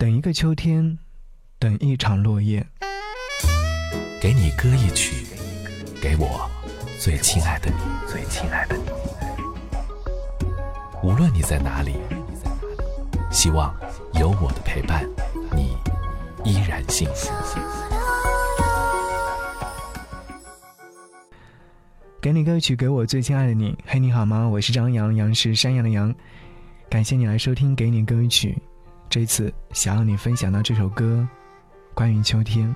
等一个秋天，等一场落叶。给你歌一曲，给我最亲爱的你，最亲爱的你。无论你在哪里，希望有我的陪伴，你依然幸福。给你歌曲，给我最亲爱的你。嘿，你好吗？我是张扬，杨是山羊的羊。感谢你来收听《给你歌曲》。这次想要你分享到这首歌，关于秋天。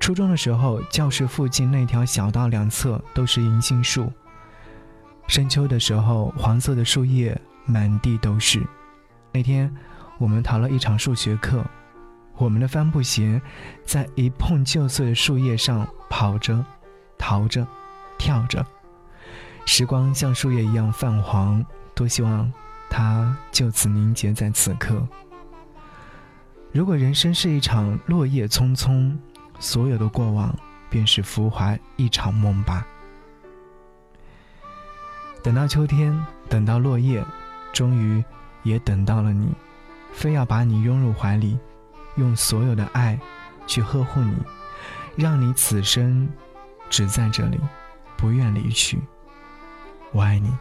初中的时候，教室附近那条小道两侧都是银杏树。深秋的时候，黄色的树叶满地都是。那天，我们逃了一场数学课，我们的帆布鞋在一碰就碎的树叶上跑着。逃着，跳着，时光像树叶一样泛黄，多希望它就此凝结在此刻。如果人生是一场落叶匆匆，所有的过往便是浮华一场梦吧。等到秋天，等到落叶，终于也等到了你，非要把你拥入怀里，用所有的爱去呵护你，让你此生。只在这里，不愿离去。我爱你，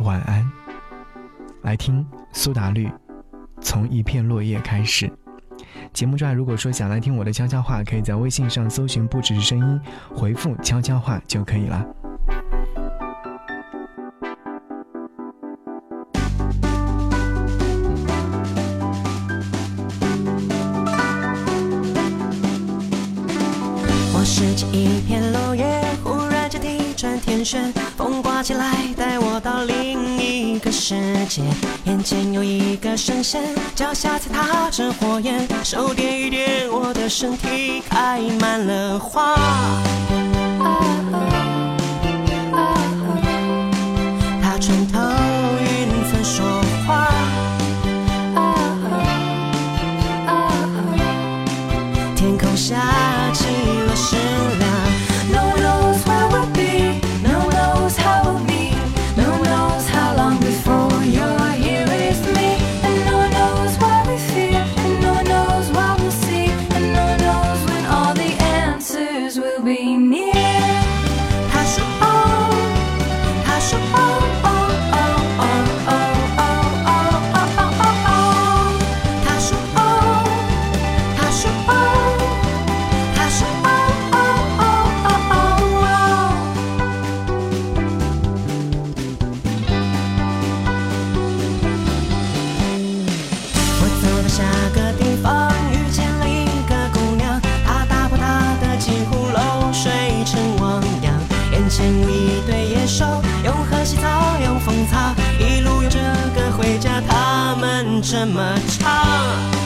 晚安。来听苏打绿，从一片落叶开始。节目之外，如果说想来听我的悄悄话，可以在微信上搜寻“不只是声音”，回复“悄悄话”就可以了。我拾起一片落叶，转天旋，风刮起来，带我到另一个世界。眼前有一个神仙，脚下踩踏着火焰，手点一点我的身体，开满了花。他穿透云层说话，天空下。这么长。